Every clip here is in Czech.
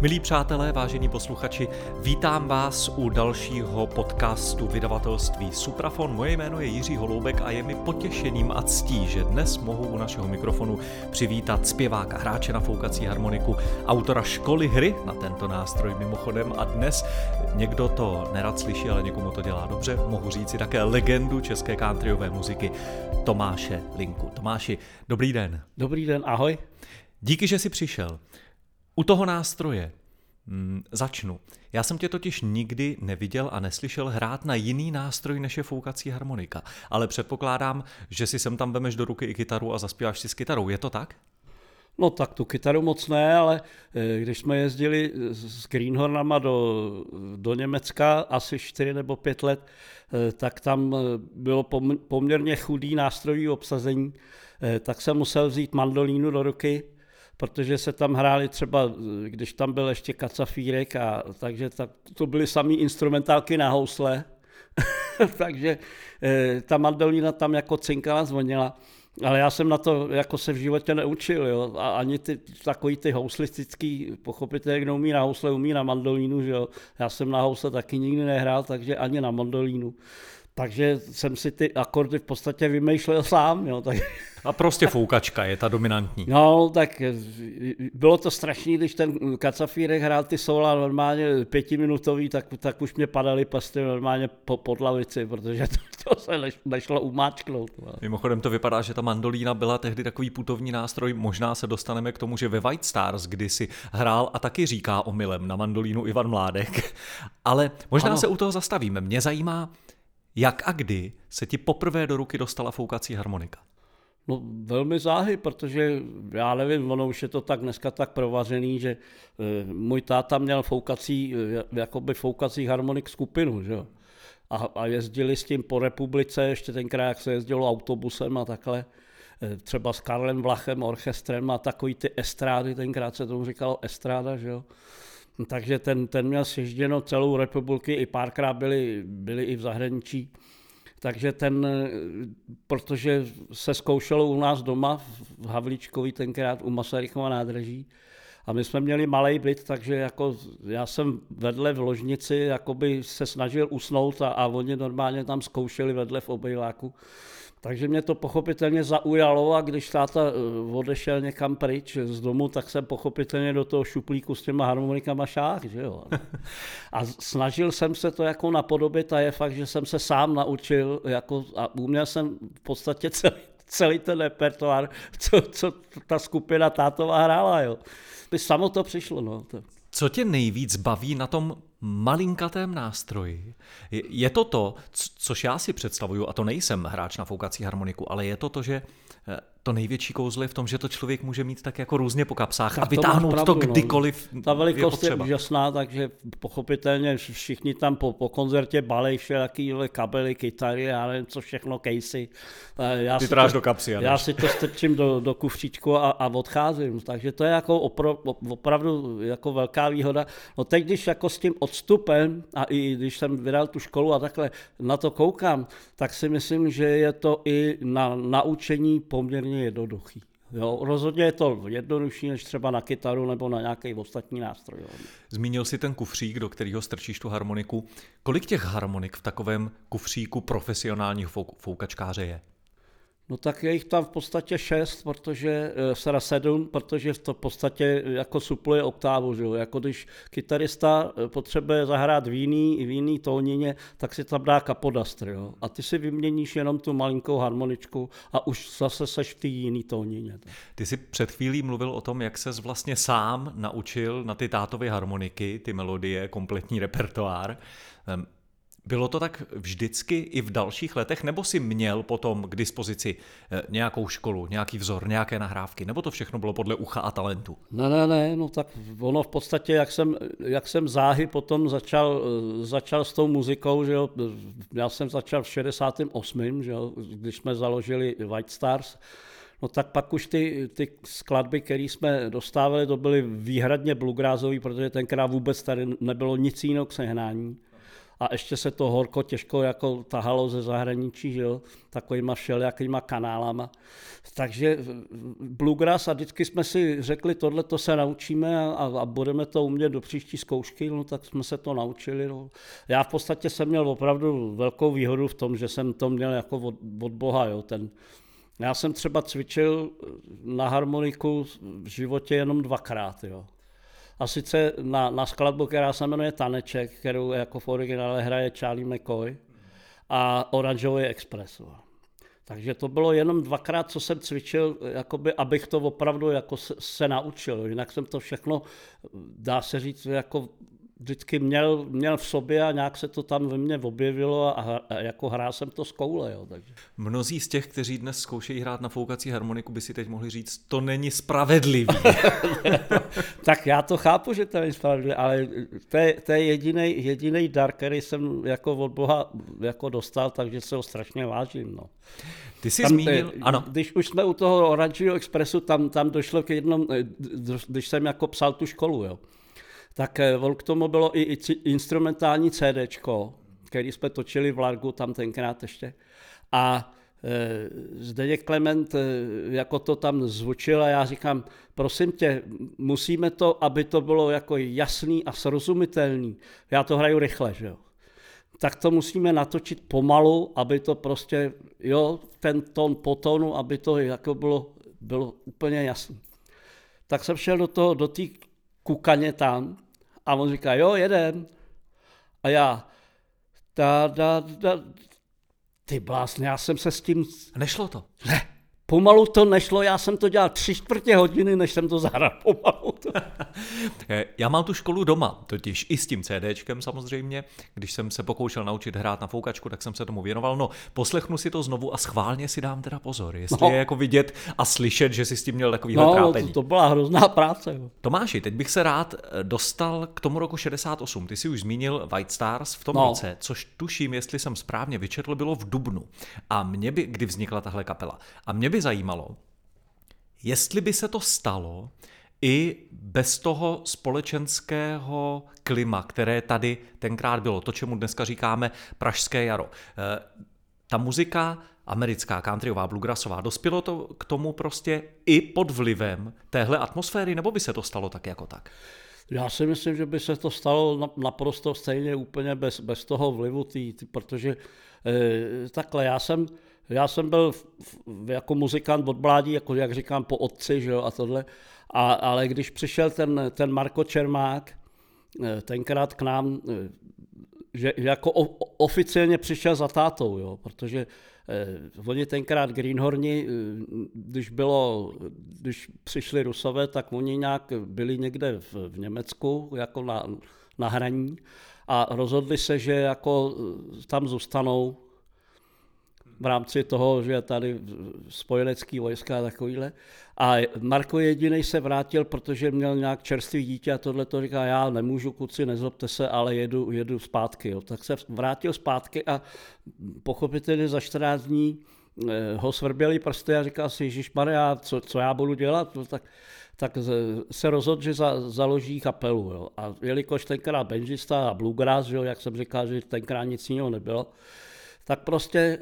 Milí přátelé, vážení posluchači, vítám vás u dalšího podcastu vydavatelství Suprafon. Moje jméno je Jiří Holoubek a je mi potěšením a ctí, že dnes mohu u našeho mikrofonu přivítat zpěváka, hráče na foukací harmoniku, autora školy hry na tento nástroj mimochodem a dnes někdo to nerad slyší, ale někomu to dělá dobře, mohu říci také legendu české countryové muziky Tomáše Linku. Tomáši, dobrý den. Dobrý den, ahoj. Díky, že jsi přišel. U toho nástroje hmm, začnu. Já jsem tě totiž nikdy neviděl a neslyšel hrát na jiný nástroj než je foukací harmonika, ale předpokládám, že si sem tam vemeš do ruky i kytaru a zaspíváš si s kytarou. Je to tak? No tak tu kytaru moc ne, ale eh, když jsme jezdili s Greenhornama do, do Německa asi 4 nebo 5 let, eh, tak tam eh, bylo poměrně chudý nástrojový obsazení, tak jsem musel vzít mandolínu do ruky protože se tam hráli třeba, když tam byl ještě kacafírek, a, takže ta, to byly samý instrumentálky na housle, takže e, ta mandolina tam jako cinkala, zvonila. Ale já jsem na to jako se v životě neučil, jo. A ani ty takový ty houslistický, pochopitelně, kdo umí na housle, umí na mandolínu, že jo. Já jsem na housle taky nikdy nehrál, takže ani na mandolínu. Takže jsem si ty akordy v podstatě vymýšlel sám. Jo, tak... A prostě foukačka je ta dominantní. No, tak bylo to strašný, když ten kacafírek hrál ty sola normálně pětiminutový, tak, tak už mě padaly pasty normálně po, pod lavici, protože to, to se nešlo umáčknout. No. Mimochodem to vypadá, že ta mandolína byla tehdy takový putovní nástroj, možná se dostaneme k tomu, že ve White Stars kdysi hrál a taky říká omylem na mandolínu Ivan Mládek. Ale možná ano. se u toho zastavíme. Mě zajímá, jak a kdy se ti poprvé do ruky dostala foukací harmonika? No velmi záhy, protože já nevím, ono už je to tak dneska tak provařený, že e, můj táta měl foukací, e, jakoby foukací harmonik skupinu, že jo. A, a jezdili s tím po republice, ještě tenkrát, jak se jezdilo autobusem a takhle, e, třeba s Karlem Vlachem, orchestrem a takový ty estrády, tenkrát se tomu říkalo estráda, že jo takže ten, ten měl sježděno celou republiky, i párkrát byli, byli i v zahraničí. Takže ten, protože se zkoušelo u nás doma v Havlíčkovi tenkrát u Masarykova nádraží, a my jsme měli malý byt, takže jako já jsem vedle v ložnici jakoby se snažil usnout a, a oni normálně tam zkoušeli vedle v obejláku. Takže mě to pochopitelně zaujalo a když táta eh, odešel někam pryč z domu, tak jsem pochopitelně do toho šuplíku s těma harmonikama šách, že jo. A snažil jsem se to jako napodobit a je fakt, že jsem se sám naučil jako, a uměl jsem v podstatě celý, celý ten repertoár, co, co ta skupina tátová hrála, jo. By samo to přišlo, no. Co tě nejvíc baví na tom malinkatém nástroji? Je to to, což já si představuju, a to nejsem hráč na foukací harmoniku, ale je to to, že eh, to největší kouzlo je v tom, že to člověk může mít tak jako různě po kapsách tak a vytáhnout to, pravdu, to no. kdykoliv no. Ta velikost je, je úžasná, takže pochopitelně všichni tam po, po koncertě balej všelaký kabely, kytary, já nevím co všechno, casey. Já Ty tráš do kapsy. Já si to strčím do, do kufříčku a, a odcházím, takže to je jako opro, opravdu jako velká výhoda. No teď, když jako s tím odstupem a i když jsem vydal tu školu a takhle na to koukám, tak si myslím, že je to i na naučení poměrně jednoduchý. Jo, rozhodně je to jednodušší než třeba na kytaru nebo na nějaký ostatní nástroj. Jo. Zmínil si ten kufřík, do kterého strčíš tu harmoniku. Kolik těch harmonik v takovém kufříku profesionálního foukačkáře je? No tak je jich tam v podstatě šest, protože, teda sedm, protože to v podstatě jako supluje oktávu, že jo? jako když kytarista eh, potřebuje zahrát v jiný, v jiný tónině, tak si tam dá kapodastr, jo? a ty si vyměníš jenom tu malinkou harmoničku a už zase seš v té jiný tónině. Ty jsi před chvílí mluvil o tom, jak ses vlastně sám naučil na ty tátovy harmoniky, ty melodie, kompletní repertoár. Bylo to tak vždycky i v dalších letech, nebo si měl potom k dispozici eh, nějakou školu, nějaký vzor, nějaké nahrávky, nebo to všechno bylo podle ucha a talentu? Ne, ne, ne, no tak ono v podstatě, jak jsem, jak jsem záhy potom začal, eh, začal s tou muzikou, že jo, já jsem začal v 68., že jo, když jsme založili White Stars, No tak pak už ty, ty skladby, které jsme dostávali, to byly výhradně bluegrassové, protože tenkrát vůbec tady nebylo nic jiného k sehnání a ještě se to horko těžko jako tahalo ze zahraničí, že jo, takovýma všelijakýma kanálama. Takže bluegrass a vždycky jsme si řekli, tohle to se naučíme a, a, budeme to umět do příští zkoušky, no tak jsme se to naučili. No. Já v podstatě jsem měl opravdu velkou výhodu v tom, že jsem to měl jako od, od Boha, jo, ten, já jsem třeba cvičil na harmoniku v životě jenom dvakrát. Jo a sice na, na skladbu, která se jmenuje Taneček, kterou jako v originále hraje Charlie McCoy a Oranžový Express. Takže to bylo jenom dvakrát, co jsem cvičil, jakoby, abych to opravdu jako se, se naučil. Jinak jsem to všechno, dá se říct, jako vždycky měl, měl v sobě a nějak se to tam ve mně objevilo a, a jako hrál jsem to z koule. Jo, takže. Mnozí z těch, kteří dnes zkoušejí hrát na foukací harmoniku, by si teď mohli říct, to není spravedlivý. tak já to chápu, že to není spravedlivé, ale to je, to je jediný, jediný dar, který jsem jako od Boha jako dostal, takže se ho strašně vážím. No. Ty jsi tam, zmínil, eh, ano. Když už jsme u toho Oranžového Expressu, tam, tam došlo k jednom, eh, když jsem jako psal tu školu, jo tak eh, k tomu bylo i instrumentální CD, který jsme točili v Largu tam tenkrát ještě. A e, Zdeněk Klement e, jako to tam zvučil a já říkám, prosím tě, musíme to, aby to bylo jako jasný a srozumitelný. Já to hraju rychle, že jo. Tak to musíme natočit pomalu, aby to prostě, jo, ten tón po tónu, aby to jako bylo, bylo úplně jasný. Tak jsem šel do toho, do té kukaně tam a on říká, jo, jedem. A já, da, da, da, ty blásně, já jsem se s tím... Nešlo to? Ne, Pomalu to nešlo, já jsem to dělal tři čtvrtě hodiny, než jsem to zahrál pomalu. já mám tu školu doma, totiž i s tím CDčkem samozřejmě. Když jsem se pokoušel naučit hrát na foukačku, tak jsem se tomu věnoval. No, poslechnu si to znovu a schválně si dám teda pozor, jestli no. je jako vidět a slyšet, že jsi s tím měl takový no, trápení. To, to byla hrozná práce. Jo. Tomáši, teď bych se rád eh, dostal k tomu roku 68. Ty jsi už zmínil White Stars v tom no. roce, což tuším, jestli jsem správně vyčetl, bylo v Dubnu. A mě by, kdy vznikla tahle kapela. A mě by zajímalo, jestli by se to stalo i bez toho společenského klima, které tady tenkrát bylo, to, čemu dneska říkáme pražské jaro. Eh, ta muzika americká, countryová, bluegrassová, dospělo to k tomu prostě i pod vlivem téhle atmosféry, nebo by se to stalo tak jako tak? Já si myslím, že by se to stalo naprosto stejně úplně bez, bez toho vlivu, tý, tý, protože e, takhle, já jsem, já jsem byl v, v, jako muzikant od mládí, jako jak říkám, po otci, že jo, a tohle. A, ale když přišel ten, ten Marko Čermák, eh, tenkrát k nám, eh, že jako o, oficiálně přišel za tátou, jo, protože eh, oni tenkrát Greenhorni, eh, když, bylo, když přišli Rusové, tak oni nějak byli někde v, v Německu, jako na, na hraní a rozhodli se, že jako tam zůstanou v rámci toho, že tady spojenecký vojska a takovýhle. A Marko jediný se vrátil, protože měl nějak čerstvý dítě a tohle to říká, já nemůžu, kuci, nezlobte se, ale jedu, jedu zpátky. Jo. Tak se vrátil zpátky a pochopitelně za 14 dní eh, ho svrběli prsty a říkal si, Ježíš Maria, co, co já budu dělat? No, tak, tak se rozhodl, že za, založí kapelu. Jo. A jelikož tenkrát benžista a bluegrass, jo, jak jsem říkal, že tenkrát nic jiného nebylo, tak prostě e,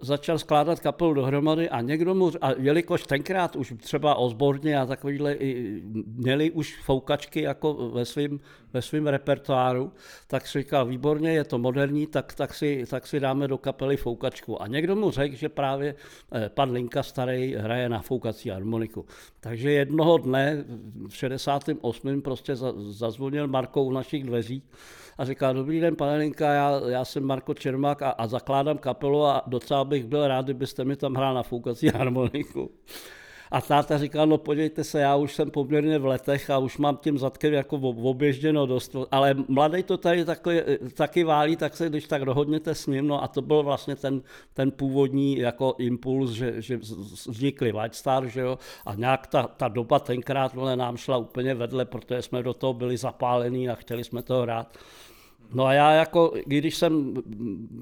začal skládat kapelu dohromady a někdo mu, a jelikož tenkrát už třeba ozborně a takovýhle i měli už foukačky jako ve svém ve svým repertoáru, tak si říkal, výborně, je to moderní, tak, tak, si, tak si dáme do kapely foukačku. A někdo mu řekl, že právě e, pan Linka starý hraje na foukací harmoniku. Takže jednoho dne v 68. prostě zazvonil Marko u našich dveří a říká, dobrý den, pane Linka, já, já jsem Marko Čermák a, a zakládám kapelu a docela bych byl rád, kdybyste mi tam hrál na foukací harmoniku. A táta říkal, no podívejte se, já už jsem poměrně v letech a už mám tím zadkem jako oběžděno dost, ale mladý to tady taky, taky válí, tak se když tak dohodněte s ním, no a to byl vlastně ten, ten původní jako impuls, že, že vznikly White Star, že jo, a nějak ta, ta doba tenkrát vole, nám šla úplně vedle, protože jsme do toho byli zapálení a chtěli jsme to hrát. No a já jako, když jsem,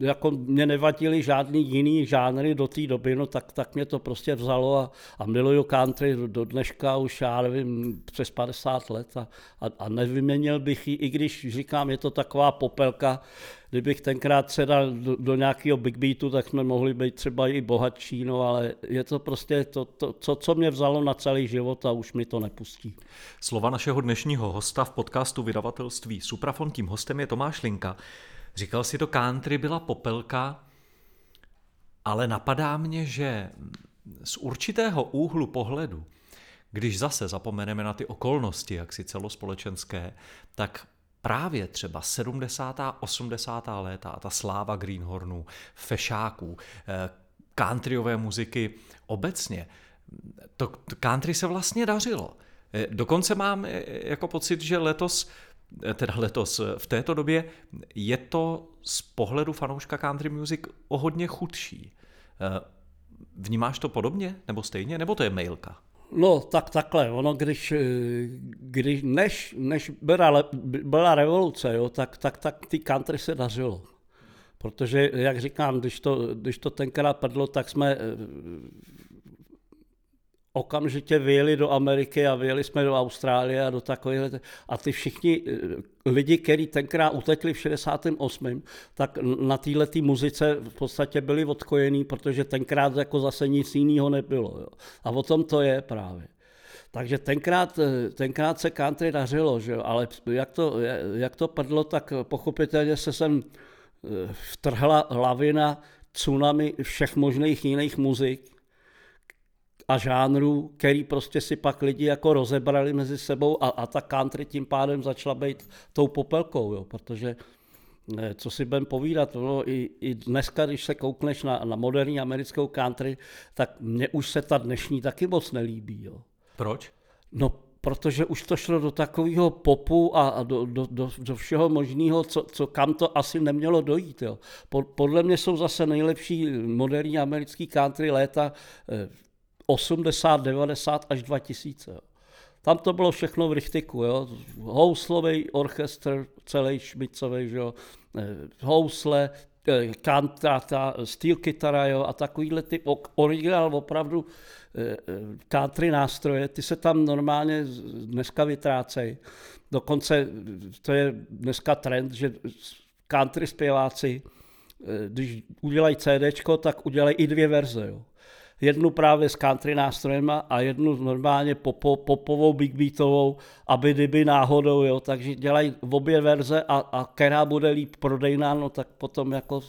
jako mě nevadili žádný jiný žánry do té doby, no tak, tak mě to prostě vzalo a, a miluju country do dneška už, já nevím, přes 50 let a, a, a nevyměnil bych ji, i když říkám, je to taková popelka, kdybych tenkrát dal do, do nějakého big beatu, tak jsme mohli být třeba i bohatší, no ale je to prostě to, to, to, co mě vzalo na celý život a už mi to nepustí. Slova našeho dnešního hosta v podcastu vydavatelství Suprafon, tím hostem je Tomáš Linka. Říkal si, to country byla popelka, ale napadá mě, že z určitého úhlu pohledu, když zase zapomeneme na ty okolnosti, jak si celospolečenské, tak právě třeba 70. 80. léta a ta sláva Greenhornů, fešáků, eh, countryové muziky obecně, to, to country se vlastně dařilo. Eh, dokonce mám eh, jako pocit, že letos, teda letos, v této době je to z pohledu fanouška country music o hodně chudší. Vnímáš to podobně, nebo stejně, nebo to je mailka? No, tak takhle, ono, když, eh, když než, než byla, byla revoluce, jo, tak, tak, tak ty country se dařilo. Protože, jak říkám, když to, když to tenkrát padlo, tak jsme eh, okamžitě vyjeli do Ameriky a vyjeli jsme do Austrálie a do takové. A ty všichni eh, lidi, kteří tenkrát utekli v 68. tak na téhle muzice v podstatě byli odkojení, protože tenkrát jako zase nic jiného nebylo. Jo. A o tom to je právě. Takže tenkrát, eh, tenkrát se country dařilo, že ale jak to, jak to padlo, tak pochopitelně se sem eh, vtrhla lavina tsunami všech možných jiných muzik, a žánrů, který prostě si pak lidi jako rozebrali mezi sebou a, a ta country tím pádem začala být tou popelkou, jo, protože eh, co si budeme povídat, no, i, i dneska, když se koukneš na, na moderní americkou country, tak mně už se ta dnešní taky moc nelíbí. Jo. Proč? No, protože už to šlo do takového popu a, a do, do, do, do všeho možného, co, co kam to asi nemělo dojít. Jo. Podle mě jsou zase nejlepší moderní americký country léta eh, 80, 90 až 2000. Jo. Tam to bylo všechno v rychtiku, jo. Houslový orchestr, celý šmicový, jo. Eh, housle, eh, kantata, steel kytara, jo, a takovýhle ty originál opravdu eh, country nástroje, ty se tam normálně dneska vytrácejí. Dokonce to je dneska trend, že country zpěváci, když udělají CD, tak udělají i dvě verze. Jo jednu právě s country nástrojem a jednu normálně popo, popovou big beatovou, aby kdyby náhodou, jo, takže dělají obě verze a, a která bude líp prodejná, no tak potom jako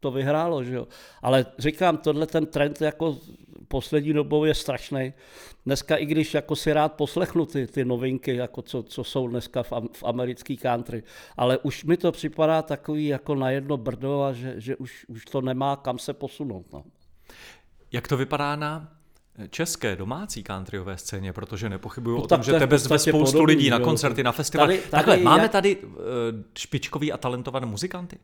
to vyhrálo, že jo. Ale říkám, tohle ten trend jako poslední dobou je strašný. Dneska, i když jako si rád poslechnu ty, ty novinky, jako co, co jsou dneska v, v americký country, ale už mi to připadá takový jako na jedno brdo a že, že už, už to nemá kam se posunout. No. Jak to vypadá na české domácí countryové scéně, protože nepochybuju no, o tom, že tebe zve spoustu podobný, lidí na koncerty, na festivaly. Tady, tady, Takhle, máme tady uh, špičkový a talentované muzikanty?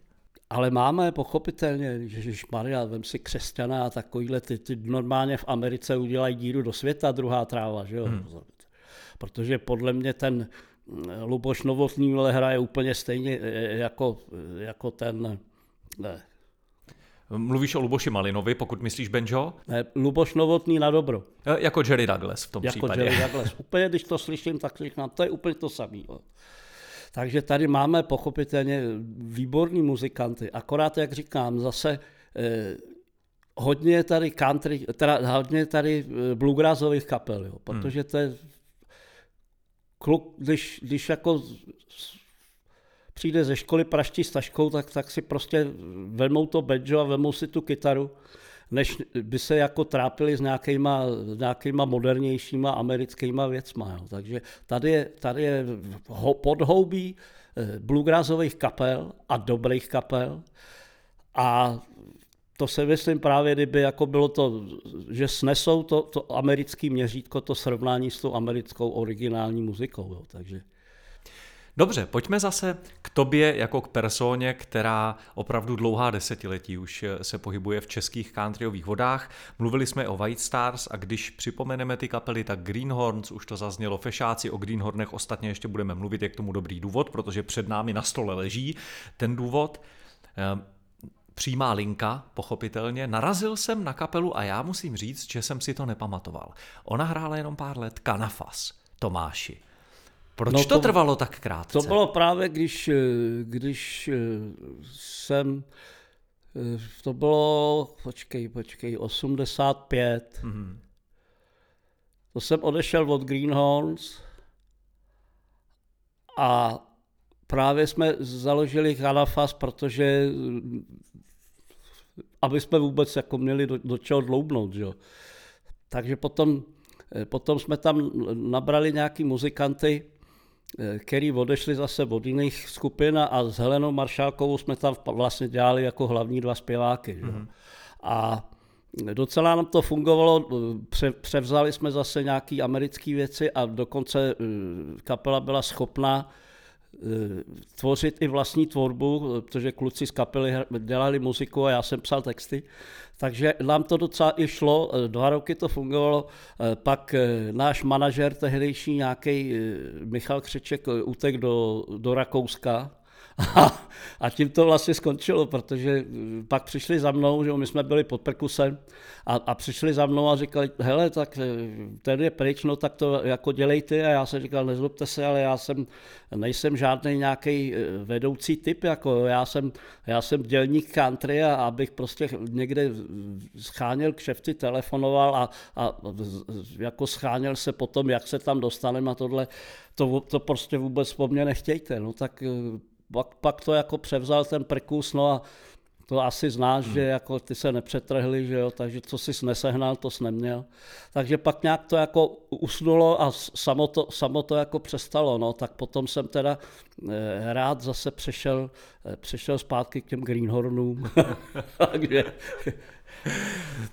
Ale máme, pochopitelně, že Maria, vem si křesťana a takovýhle, ty, ty normálně v Americe udělají díru do světa, druhá tráva, že jo? Hmm. Protože podle mě ten mm, Luboš Novotný hraje úplně stejně jako, jako ten, ne, Mluvíš o Luboši Malinovi, pokud myslíš Benjo? Ne, Luboš Novotný na dobro. E, jako Jerry Douglas v tom jako případě. Jerry Douglas. Úplně, když to slyším, tak říkám, to je úplně to samé. Takže tady máme pochopitelně výborní muzikanty. Akorát, jak říkám, zase eh, hodně tady country, teda hodně tady eh, bluegrassových kapel, jo, protože to je kluk, když, když jako přijde ze školy praští s taškou, tak, tak si prostě vemou to banjo a vemou si tu kytaru, než by se jako trápili s nějakýma, nějakýma modernějšíma americkýma věcma. Jo. Takže tady je, tady je podhoubí eh, bluegrassových kapel a dobrých kapel a to se myslím právě, kdyby jako bylo to, že snesou to, to americký měřítko, to srovnání s tou americkou originální muzikou. Jo, takže. Dobře, pojďme zase k tobě jako k personě, která opravdu dlouhá desetiletí už se pohybuje v českých countryových vodách. Mluvili jsme o White Stars a když připomeneme ty kapely, tak Greenhorns, už to zaznělo, Fešáci, o Greenhornech ostatně ještě budeme mluvit, jak tomu dobrý důvod, protože před námi na stole leží ten důvod. Ehm, přímá linka, pochopitelně. Narazil jsem na kapelu a já musím říct, že jsem si to nepamatoval. Ona hrála jenom pár let Kanafas, Tomáši. Proč no to, to trvalo tak krátce? To bylo právě, když, když jsem, to bylo, počkej, počkej, 85. Mm-hmm. To jsem odešel od Greenhorns a právě jsme založili Kanafas, protože aby jsme vůbec jako měli do, do čeho dloubnout. Že? Takže potom, potom jsme tam nabrali nějaký muzikanty, Eh, který odešli zase od jiných skupin a s Helenou Maršálkovou jsme tam vlastně dělali jako hlavní dva zpěváky. Mm-hmm. A docela nám to fungovalo, pře- převzali jsme zase nějaké americké věci a dokonce eh, kapela byla schopná Eh, tvořit i vlastní tvorbu, protože kluci z kapely dělali muziku a já jsem psal texty. Takže nám to docela i šlo, eh, dva roky to fungovalo, eh, pak náš manažer tehdejší nějaký Michal Křeček utek do, do Rakouska, a, a tím to vlastně skončilo, protože pak přišli za mnou, že my jsme byli pod perkusem a, a přišli za mnou a říkali, hele, tak ten je pryč, no tak to jako dělejte. A já jsem říkal, nezlobte se, ale já jsem, nejsem žádný nějaký eh, vedoucí typ, jako já jsem, já jsem dělník country a abych prostě někde scháněl kšefty, telefonoval a, a jako scháněl se potom, jak se tam dostaneme a tohle, to, to prostě vůbec po mně nechtějte, no tak eh, pak, pak to jako převzal ten prkus, no a to asi znáš, hmm. že jako ty se nepřetrhli, že jo, takže co jsi nesehnal, to jsi neměl. Takže pak nějak to jako usnulo a samo to, samo to jako přestalo, no, tak potom jsem teda eh, rád zase přešel, eh, přešel zpátky k těm Greenhornům. takže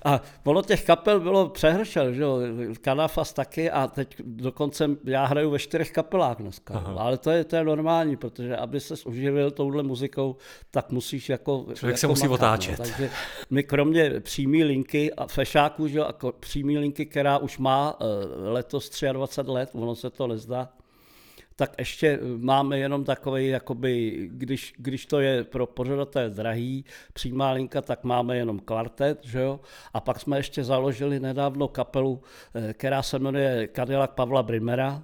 a ono těch kapel bylo přehršel, že jo, Kanafas taky a teď dokonce já hraju ve čtyřech kapelách dneska, Aha. ale to je, to je normální, protože aby se uživil touhle muzikou, tak musíš jako... Člověk jako se musí makat, no. otáčet. No. Takže my kromě přímý linky a fešáků, že jo, a přímý linky, která už má uh, letos 23 let, ono se to nezdá, tak ještě máme jenom takový, jakoby, když, když to je pro pořadatel drahý, přímá linka, tak máme jenom kvartet, že jo? A pak jsme ještě založili nedávno kapelu, eh, která se jmenuje Cadillac Pavla Brimera,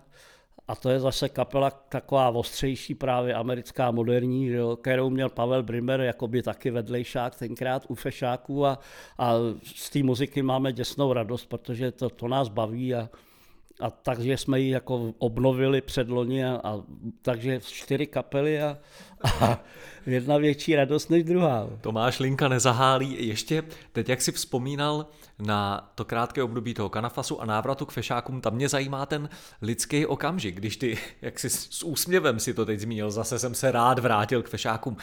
a to je zase kapela taková ostřejší, právě americká, moderní, že jo, kterou měl Pavel Brimer jakoby taky vedlejšák tenkrát u fešáků a, a z té muziky máme děsnou radost, protože to, to nás baví a, a takže jsme ji jako obnovili předloni a, a takže čtyři kapely a, a jedna větší radost než druhá. Tomáš Linka nezahálí. Ještě teď, jak si vzpomínal na to krátké období toho kanafasu a návratu k fešákům, tam mě zajímá ten lidský okamžik, když ty, jak si s úsměvem si to teď zmínil, zase jsem se rád vrátil k fešákům.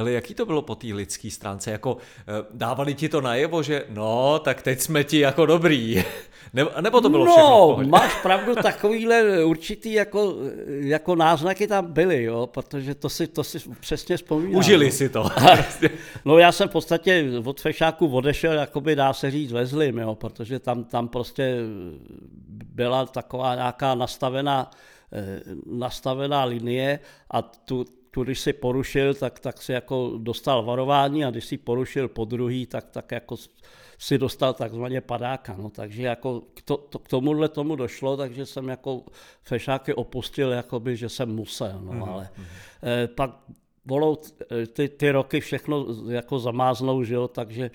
Hele, jaký to bylo po té lidské stránce? Jako eh, dávali ti to najevo, že no, tak teď jsme ti jako dobrý. nebo, nebo to bylo no, všechno No, máš pravdu, takovýhle určitý jako, jako náznaky tam byly, jo, protože to si, to si přesně vzpomínám. Užili no. si to. no já jsem v podstatě od Fešáku odešel, jakoby dá se říct ve zlým, jo, protože tam, tam prostě byla taková nějaká nastavená, eh, nastavená linie a tu, tu, když si porušil, tak, tak si jako dostal varování a když si porušil po druhý, tak, tak jako si dostal takzvaně padáka. No. Takže jako k, to, to, k tomuhle tomu došlo, takže jsem jako fešáky opustil, jakoby, že jsem musel. No. Mm-hmm. Ale eh, pak volou ty, ty roky všechno jako zamáznou, že jo, takže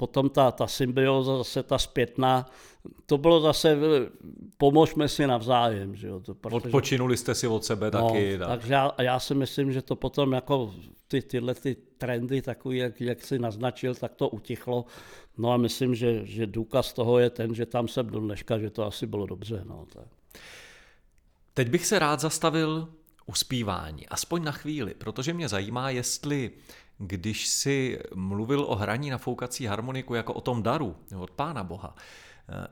potom ta, ta symbioza, zase ta zpětná, to bylo zase, pomožme si navzájem. Že jo, to, protože, Odpočinuli jste si od sebe no, taky. Tak. Takže já, já si myslím, že to potom jako ty, tyhle ty trendy, takový, jak, jak si naznačil, tak to utichlo. No a myslím, že, že důkaz toho je ten, že tam jsem do dneška, že to asi bylo dobře. No, tak. Teď bych se rád zastavil u zpívání, aspoň na chvíli, protože mě zajímá, jestli když si mluvil o hraní na foukací harmoniku jako o tom daru od Pána Boha, eh,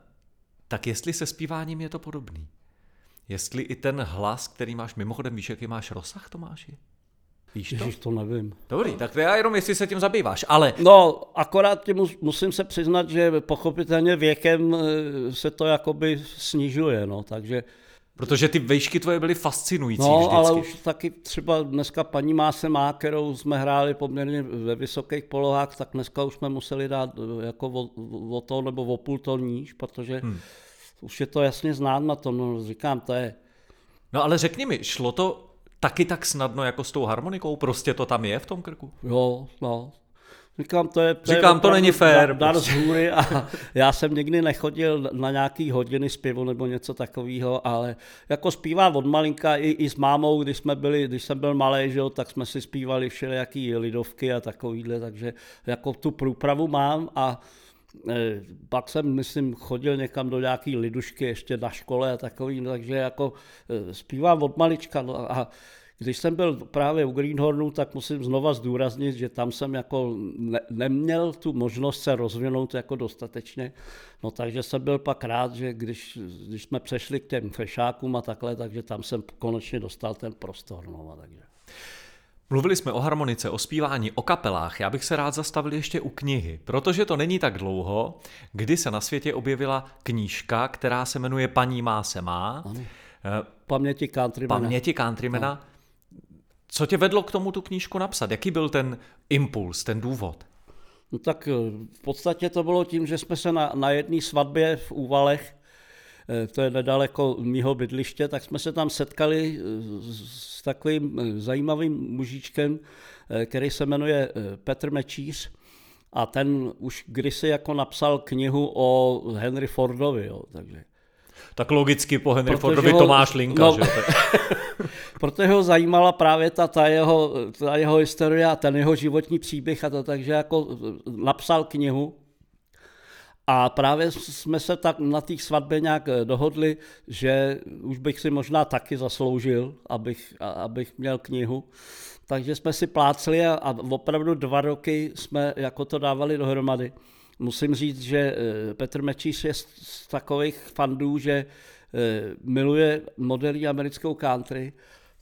tak jestli se zpíváním je to podobný? Jestli i ten hlas, který máš, mimochodem víš, jaký máš rozsah, Tomáši? Víš to? Ježiš, to nevím. Dobrý, tak já jenom jestli se tím zabýváš, ale No, akorát mus, musím se přiznat, že pochopitelně věkem eh, se to jakoby snižuje, no, takže protože ty vejšky tvoje byly fascinující No, vždycky. ale už taky třeba dneska paní Máse má, kterou jsme hráli poměrně ve vysokých polohách, tak dneska už jsme museli dát eh, jako o, o to nebo o půl to níž, protože hmm. už je to jasně znát na tom, no, říkám, to je, No ale řekni mi, šlo to taky tak snadno jako s tou harmonikou? Prostě to tam je v tom krku? jo, no. Říkám, to je, to, je Říkám, to opravdu není fér, Dar, dar z prostě. hůry a já jsem nikdy nechodil na nějaký hodiny zpěvu nebo něco takového, ale jako zpívám od malinka i, i s mámou, když jsme byli, když jsem byl malý, že jo, tak jsme si zpívali všelijaký lidovky a takovýhle, takže jako tu průpravu mám a eh, pak jsem, myslím, chodil někam do nějaký lidušky ještě na škole a takový, takže jako eh, zpívám od malička no, a když jsem byl právě u Greenhornu, tak musím znova zdůraznit, že tam jsem jako ne, neměl tu možnost se rozvinout jako dostatečně. No takže jsem byl pak rád, že když, když jsme přešli k těm fešákům a takhle, takže tam jsem konečně dostal ten prostor. No, a takže. Mluvili jsme o harmonice, o zpívání, o kapelách. Já bych se rád zastavil ještě u knihy, protože to není tak dlouho, kdy se na světě objevila knížka, která se jmenuje Paní má se má. Ano. Eh, Paměti countrymana. Paměti countrymana. Co tě vedlo k tomu tu knížku napsat? Jaký byl ten impuls, ten důvod? No tak eh, v podstatě to bylo tím, že jsme se na, na jedné svatbě v Úvalech, eh, to je nedaleko mýho bydliště, tak jsme se tam setkali eh, s takovým zajímavým mužičkem, který se jmenuje Petr Mečíř a ten už kdysi jako napsal knihu o Henry Fordovi, jo, takže Tak logicky po Henry Protože Fordovi ho- Tomáš Linka, no. že Protože ho zajímala právě ta, ta, jeho, ta jeho historie a ten jeho životní příběh a to, takže jako napsal knihu a právě jsme se tak na té svatbě nějak eh, dohodli, že už bych si možná taky zasloužil, abych, abych měl knihu. Takže jsme si plácli a, a opravdu dva roky jsme jako to dávali dohromady. Musím říct, že eh, Petr Mečíš je z, takových fandů, že eh, miluje moderní americkou country,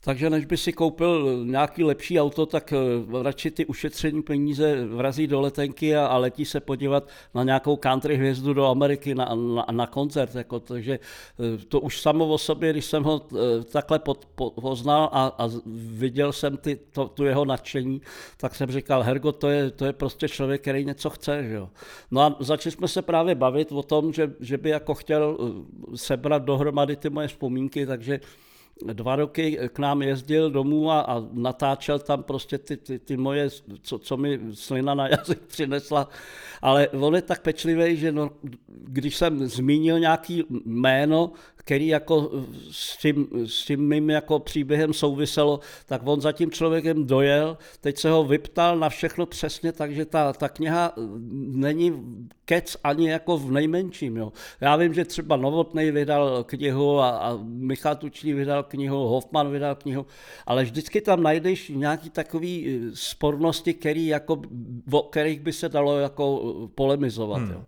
takže než by si koupil nějaký lepší auto, tak eh, radši ty ušetření peníze vrazí do letenky a, a letí se podívat na nějakou country hvězdu do Ameriky na, na, na koncert. Jako, takže eh, to už samo o sobě, když jsem ho eh, takhle pod, po, poznal a, a viděl jsem ty, to, tu jeho nadšení, tak jsem říkal, Hergo, to je, to je prostě člověk, který něco chce. Že jo? No a začali jsme se právě bavit o tom, že, že by jako chtěl eh, sebrat dohromady ty moje vzpomínky, takže dva roky k nám jezdil domů a, a natáčel tam prostě ty, ty, ty moje, co, co mi slina na jazyk přinesla. Ale on je tak pečlivý, že no, když jsem zmínil nějaký jméno, který jako s tím, s tím mým jako příběhem souviselo, tak on za tím člověkem dojel, teď se ho vyptal na všechno přesně, takže ta, ta kniha není kec ani jako v nejmenším. Jo. Já vím, že třeba Novotný vydal knihu a, a Michal Tučný vydal knihu, Hoffman vydal knihu, ale vždycky tam najdeš nějaký takový eh, spornosti, který jako, o kterých by se dalo jako polemizovat. Hmm. Jo.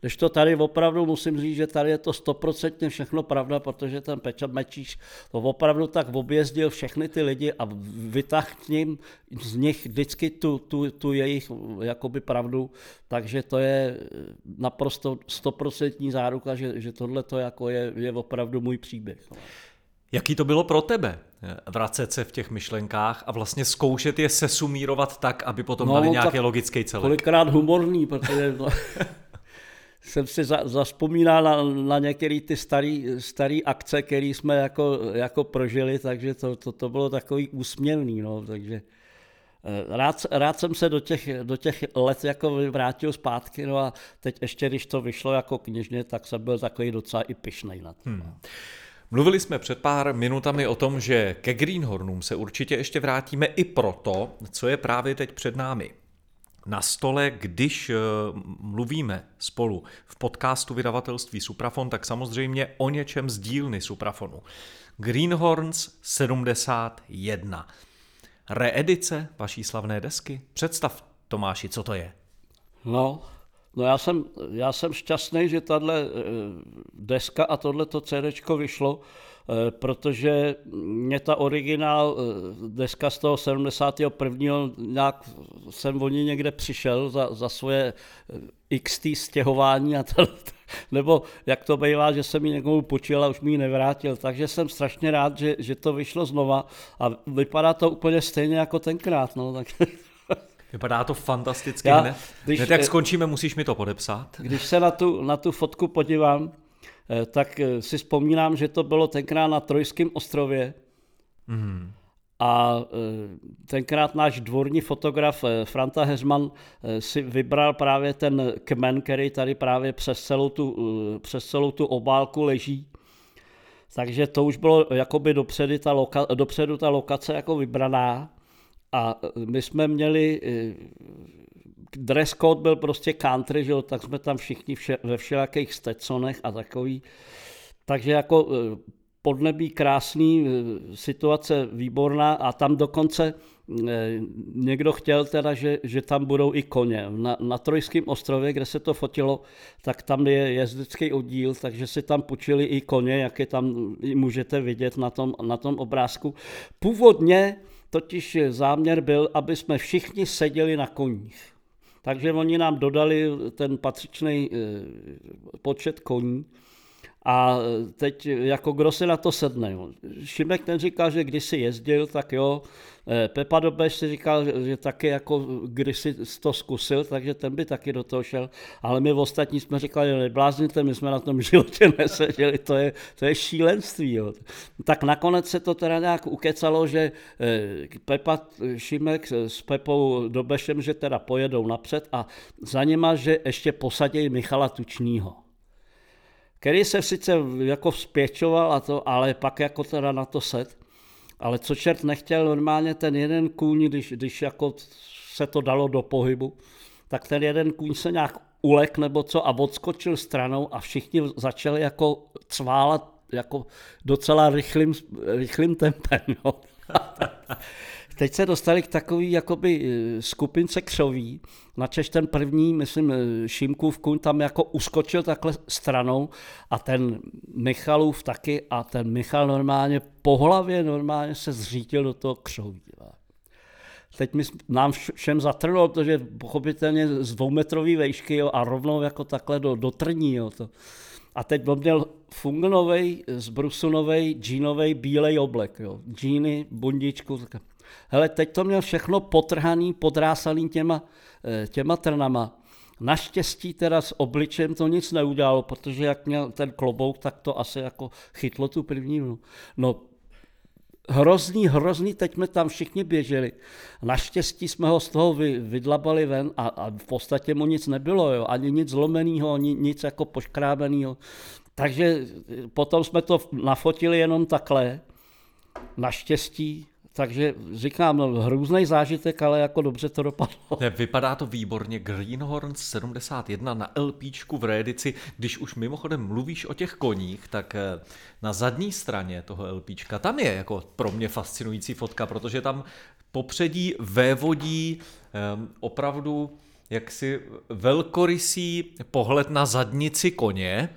Když to tady opravdu musím říct, že tady je to stoprocentně všechno pravda, protože ten Peča Mečíš to opravdu tak objezdil všechny ty lidi a vytáhl ním z nich vždycky tu, tu, tu jejich jakoby pravdu, takže to je naprosto stoprocentní záruka, že, že tohle to jako je, je opravdu můj příběh. Jaký to bylo pro tebe? Vracet se v těch myšlenkách a vlastně zkoušet je sesumírovat tak, aby potom No, dali nějaký logický celek. Kolikrát humorný, protože jsem si za, zaspomínal na, na některé ty staré akce, které jsme jako, jako prožili, takže to, to, to bylo takový úsměvný. No, takže eh, rád, rád jsem se do těch, do těch let jako vrátil zpátky, no a teď ještě, když to vyšlo jako knižně, tak jsem byl takový docela i pyšnej na to. Hmm. Mluvili jsme před pár minutami o tom, že ke Greenhornům se určitě ještě vrátíme i proto, co je právě teď před námi. Na stole, když eh, mluvíme spolu v podcastu vydavatelství Suprafon, tak samozřejmě o něčem z dílny Suprafonu. Greenhorns 71. reedice vaší slavné desky? Představ, Tomáši, co to je? No, no já jsem, já jsem šťastný, že tahle eh, deska a tohleto CD vyšlo, protože mě ta originál eh, deska z toho 71. nějak jsem o ní někde přišel za, za svoje XT stěhování a to, nebo jak to bývá, že jsem mi někomu počil a už mi ji nevrátil. Takže jsem strašně rád, že, že to vyšlo znova a vypadá to úplně stejně jako tenkrát. No, tak... Vypadá to fantasticky Já, hned. když- hned jak skončíme, musíš mi to podepsat. Když se na tu, na tu fotku podívám, eh, tak eh, si vzpomínám, že to bylo tenkrát na Trojském ostrově. A eh, tenkrát náš dvorní fotograf eh, Franta Heřman eh, si vybral právě ten kmen, který tady právě přes celou tu, eh, přes celou tu obálku leží. Takže to už bylo jakoby dopředu ta, loka, dopředu ta lokace jako vybraná. A eh, my jsme měli eh, dress code byl prostě country, že jo, tak jsme tam všichni vše, ve všelijakých stetsonech a takový. Takže jako eh, podnebí krásný, eh, situace výborná a tam dokonce eh, někdo chtěl teda, že, že tam budou i koně. Na, na Trojském ostrově, kde se to fotilo, tak tam je jezdecký oddíl, takže si tam půjčili i koně, jak je tam můžete vidět na tom, na tom obrázku. Původně totiž záměr byl, aby jsme všichni seděli na koních. Takže oni nám dodali ten patřičný eh, počet koní a teď jako kdo se na to sedne. Šimek ten říkal, že když si jezdil, tak jo. Eh, Pepa Dobeš si říkal, že, taky jako když si to zkusil, takže ten by taky do toho šel. Ale my ostatní jsme říkali, že neblázníte, my jsme na tom životě neseděli, to je, to je šílenství. Jo. Tak nakonec se to teda nějak ukecalo, že eh, Pepa Šimek s Pepou Dobešem, že teda pojedou napřed a za nima, že ještě posadí Michala Tučního který se sice jako vzpěčoval a to, ale pak jako teda na to set. Ale co čert nechtěl, normálně ten jeden kůň, když, když jako se to dalo do pohybu, tak ten jeden kůň se nějak ulek nebo co a odskočil stranou a všichni začali jako cválat jako docela rychlým, rychlým tempem. Jo. Teď se dostali k takový jakoby eh, skupince křoví, načež ten první, myslím, eh, Šimkův kuň tam jako uskočil takhle stranou a ten Michalův taky a ten Michal normálně po hlavě normálně se zřítil do toho křoví. Teď mi, nám vš- všem zatrnulo, protože pochopitelně z dvoumetrový vejšky jo, a rovnou jako takhle do, do trní. Jo, to. A teď on měl fungonovej, zbrusunovej, džínovej, bílej oblek. Jo. Džíny, bundičku. tak- Hele, teď to měl všechno potrhaný, podrásaný těma, eh, těma trnama. Naštěstí teda s obličem to nic neudělalo, protože jak měl ten klobouk, tak to asi jako chytlo tu první vlnu. No, hrozný, hrozný, teď jsme tam všichni běželi. Naštěstí jsme ho z toho vy, vydlabali ven a, a v podstatě mu nic nebylo, jo. ani nic zlomeného, ani nic jako poškrábeného. Takže potom jsme to nafotili jenom takhle, naštěstí, takže říkám, no, hrůzný zážitek, ale jako dobře to dopadlo. Ne, Vypadá to výborně. Greenhorn 71 na LPčku v reedici. Když už mimochodem mluvíš o těch koních, tak eh, na zadní straně toho LPčka, tam je jako pro mě fascinující fotka, protože tam popředí vévodí um, opravdu jaksi velkorysý pohled na zadnici koně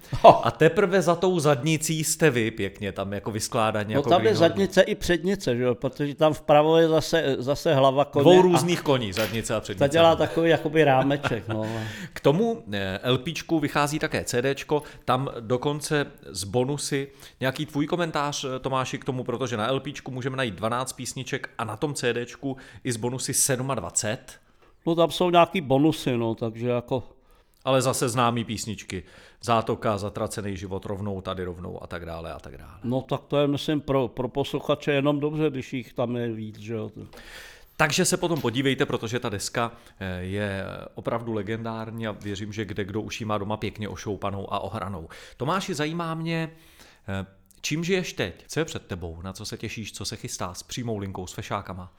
a teprve za tou zadnicí jste vy pěkně tam jako vyskládaní. No jako tam je Greenhorn. zadnice i přednice, že jo? protože tam vpravo je zase, zase hlava koně. Dvou a různých koní, zadnice a Ta přednice. dělá takový jakoby rámeček. No. K tomu eh, LPčku vychází také CDčko, tam dokonce z bonusy nějaký tvůj komentář eh, Tomáši k tomu, protože na LPčku můžeme najít 12 písniček a na tom CDčku i z bonusy 27, no tam jsou nějaký bonusy, no, takže jako... ale zase známý písničky. Zátoka, Zatracený život, rovnou tady rovnou a tak dále a tak dále. No tak to je, myslím, pro, pro posluchače jenom dobře, když jich tam je víc, že jo. Takže se potom podívejte, protože ta deska eh, je opravdu legendární a věřím, že kde kdo už ji má doma pěkně ošoupanou a ohranou. Tomáši, zajímá mě, eh, čím žiješ teď? Co je před tebou? Na co se těšíš? Co se chystá s přímou linkou, s fešákama?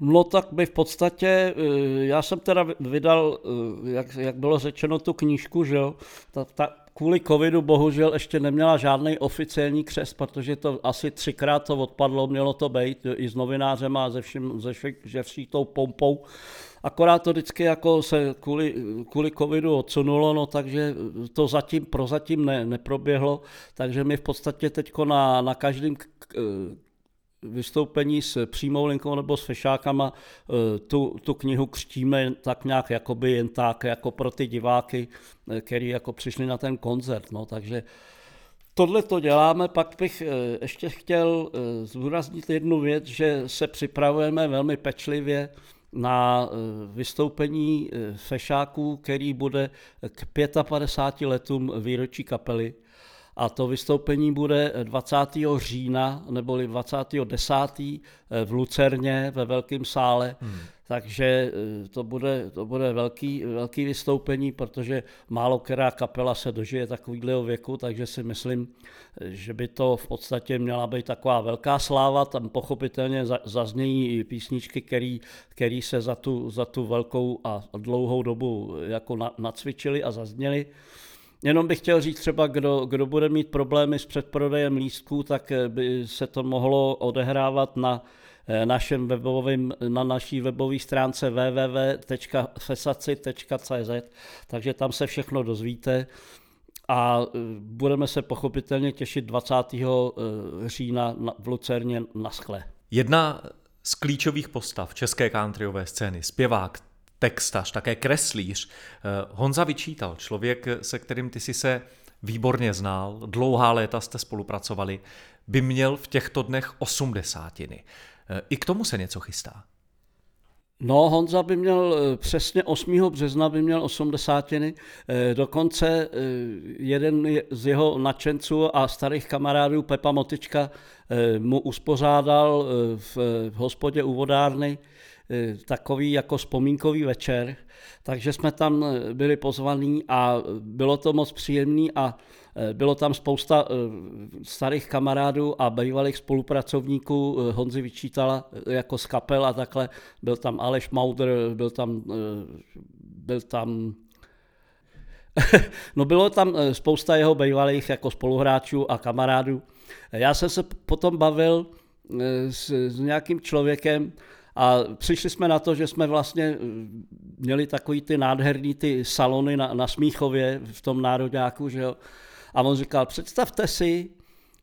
No tak by v podstatě, eh, já jsem teda vydal, eh, jak, jak bylo řečeno, tu knížku, že jo, ta, ta, kvůli covidu bohužel ještě neměla žádný oficiální křest, protože to asi třikrát to odpadlo, mělo to být i s novinářem a ze vším, ze vším, že vším tou pompou. Akorát to vždycky jako se kvůli, kvůli covidu odsunulo, no takže to zatím, prozatím ne, neproběhlo, takže my v podstatě teď na, na každém vystoupení s přímou linkou nebo s fešákama eh, tu, tu knihu křtíme tak nějak jakoby jen tak, jako pro ty diváky, eh, který jako přišli na ten koncert. No, takže tohle to děláme, pak bych eh, ještě chtěl zdůraznit jednu věc, že se připravujeme velmi pečlivě na vystoupení fešáků, který bude k 55 letům výročí kapely a to vystoupení bude 20. října neboli 10. Eh, v Lucerně ve Velkém sále. Hmm. Takže eh, to bude, to bude velký, velký vystoupení, protože málo která kapela se dožije takového věku, takže si myslím, že by to v podstatě měla být taková velká sláva. Tam pochopitelně zaznějí i písničky, který, který se za tu, za tu velkou a dlouhou dobu jako nacvičili a zazněly. Jenom bych chtěl říct třeba, kdo, kdo bude mít problémy s předprodejem lístků, tak eh, by se to mohlo odehrávat na eh, našem webovém, na naší webové stránce www.fesaci.cz, takže tam se všechno dozvíte a eh, budeme se pochopitelně těšit 20. října v Lucerně na skle. Jedna z klíčových postav české countryové scény, zpěvák, textař, také kreslíř. Eh, Honza vyčítal, člověk, se kterým ty si se výborně znal, dlouhá léta jste spolupracovali, by měl v těchto dnech osmdesátiny. Eh, I k tomu se něco chystá. No, Honza by měl eh, přesně 8. března by měl osmdesátiny. Dokonce jeden z jeho nadšenců a starých kamarádů, Pepa Motička, mu uspořádal v hospodě u vodárny takový jako vzpomínkový večer, takže jsme tam e, byli pozvaní a bylo to moc příjemný a e, bylo tam spousta starých kamarádů a bývalých spolupracovníků Honzi Vyčítala jako z kapel a takhle. Byl tam Aleš Mauder, byl tam, byl tam no bylo tam spousta jeho bývalých jako spoluhráčů a kamarádů. Já jsem se potom bavil s, s nějakým člověkem, a přišli jsme na to, že jsme vlastně eh, měli takový ty nádherný ty salony na, na Smíchově v tom nároďáku, že jo. A on říkal, představte si,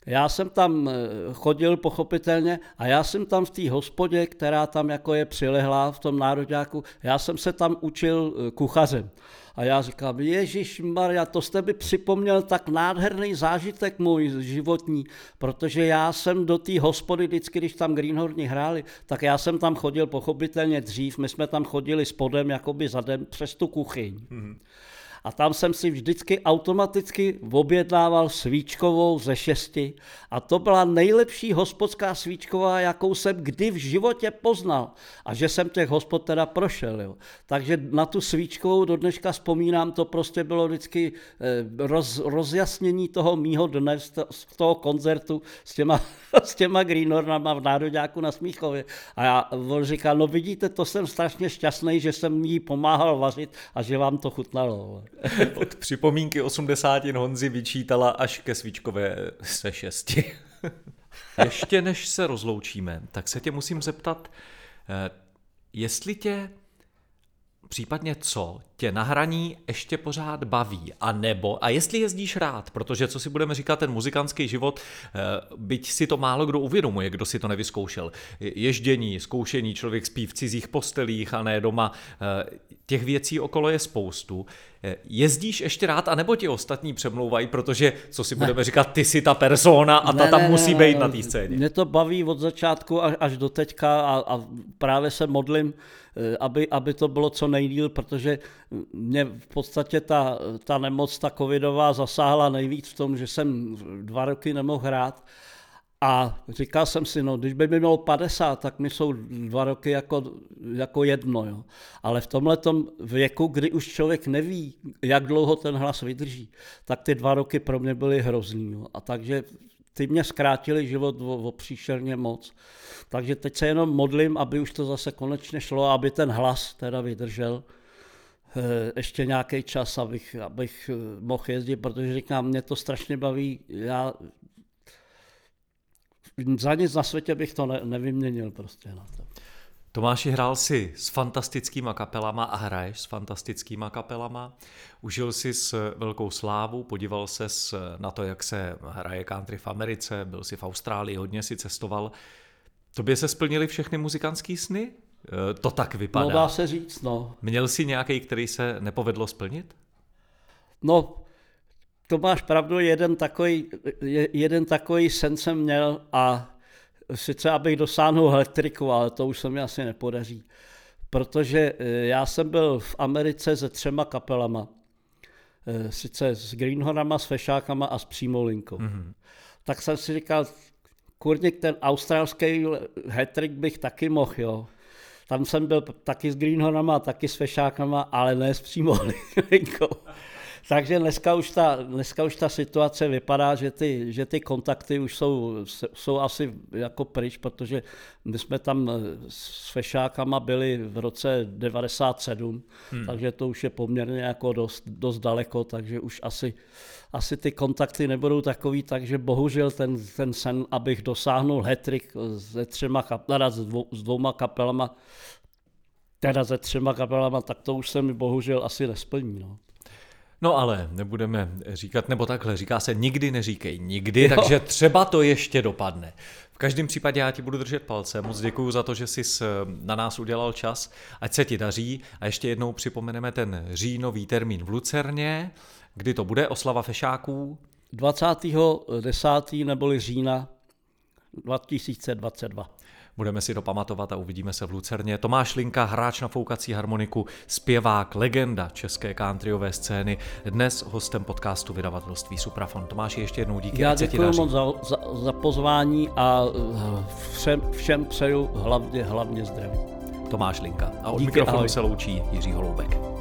já jsem tam eh, chodil pochopitelně a já jsem tam v té hospodě, která tam jako je přilehlá v tom nároďáku, já jsem se tam učil eh, kuchařem. A já říkám, Ježíš Maria, to jste by připomněl tak nádherný zážitek můj životní, protože já jsem do té hospody, vždycky, když tam Greenhorni hráli, tak já jsem tam chodil pochopitelně dřív, my jsme tam chodili spodem, jakoby zadem, přes tu kuchyň. Mm-hmm a tam jsem si vždycky automaticky objednával svíčkovou ze šesti a to byla nejlepší hospodská svíčková, jakou jsem kdy v životě poznal a že jsem těch hospod teda prošel. Jo. Takže na tu svíčkovou do dneška vzpomínám, to prostě bylo vždycky eh, roz, rozjasnění toho mýho dne z toho koncertu s těma, s těma Greenhornama v Národňáku na Smíchově. A já, on říkal, no vidíte, to jsem strašně šťastný, že jsem jí pomáhal vařit a že vám to chutnalo. Od připomínky 80 Honzi vyčítala až ke svíčkové se šesti. Ještě než se rozloučíme, tak se tě musím zeptat, eh, jestli tě případně co tě na hraní ještě pořád baví, a nebo, a jestli jezdíš rád, protože co si budeme říkat, ten muzikantský život, eh, byť si to málo kdo uvědomuje, kdo si to nevyzkoušel. Ježdění, zkoušení, člověk spí v cizích postelích a ne doma, eh, těch věcí okolo je spoustu. Eh, jezdíš ještě rád, anebo ti ostatní přemlouvají, protože, co si budeme ne. říkat, ty jsi ta persona a ta ne, tam ne, musí ne, být ne, na té scéně. Mě to baví od začátku až do teďka a, a právě se modlím, aby, aby to bylo co nejdíl, protože mě v podstatě ta, ta nemoc, ta covidová zasáhla nejvíc v tom, že jsem dva roky nemohl hrát. A říkal jsem si, no, když by mi mělo 50, tak mi jsou dva roky jako, jako jedno. Jo. Ale v tomhle věku, kdy už člověk neví, jak dlouho ten hlas vydrží, tak ty dva roky pro mě byly hrozný. Jo. A takže ty mě zkrátili život o, o příšerně moc. Takže teď se jenom modlím, aby už to zase konečně šlo, aby ten hlas teda vydržel eh, ještě nějaký čas, abych, abych eh, mohl jezdit, protože říkám, mě to strašně baví. Já za nic na světě bych to ne, nevyměnil prostě na to. Tomáši, hrál si s fantastickýma kapelama a hraješ s fantastickýma kapelama. Užil si s velkou slávu, podíval se na to, jak se hraje country v Americe, byl si v Austrálii, hodně si cestoval. Tobě se splnily všechny muzikantské sny? E, to tak vypadá. No dá se říct, no. Měl jsi nějaký, který se nepovedlo splnit? No, to máš pravdu, jeden takový, jeden takový sen jsem měl a sice abych dosáhnul elektriku, ale to už se mi asi nepodaří. Protože eh, já jsem byl v Americe se třema kapelama. Eh, sice s Greenhornama, s Fešákama a s Přímolinkou. Mm-hmm. Tak jsem si říkal, kurník, ten australský hetrik bych taky mohl, jo. Tam jsem byl taky s Greenhornama, taky s Fešákama, ale ne s Přímolinkou. Takže dneska už, ta, dneska už ta situace vypadá, že ty, že ty kontakty už jsou, jsou asi jako pryč, protože my jsme tam s fešákama byli v roce 97, hmm. takže to už je poměrně jako dost, dost daleko, takže už asi, asi ty kontakty nebudou takový, takže bohužel ten, ten sen, abych dosáhnul hetrik se třema, teda s, dvou, s dvouma kapelama, teda se třema kapelama, tak to už se mi bohužel asi nesplní. No. No ale nebudeme říkat, nebo takhle, říká se nikdy neříkej nikdy, jo. takže třeba to ještě dopadne. V každém případě já ti budu držet palce. Moc děkuji za to, že jsi na nás udělal čas. Ať se ti daří. A ještě jednou připomeneme ten říjnový termín v Lucerně. Kdy to bude? Oslava fešáků? 20.10. neboli října 2022. Budeme si to pamatovat a uvidíme se v Lucerně. Tomáš Linka, hráč na foukací harmoniku, zpěvák, legenda české countryové scény, dnes hostem podcastu vydavatelství Suprafon. Tomáš, ještě jednou díky. Já děkuji moc za, za, za pozvání a eh, všem, všem přeju hlavně, hlavně zdraví. Tomáš Linka. A od díky, mikrofonu ahoj. se loučí Jiří Holoubek.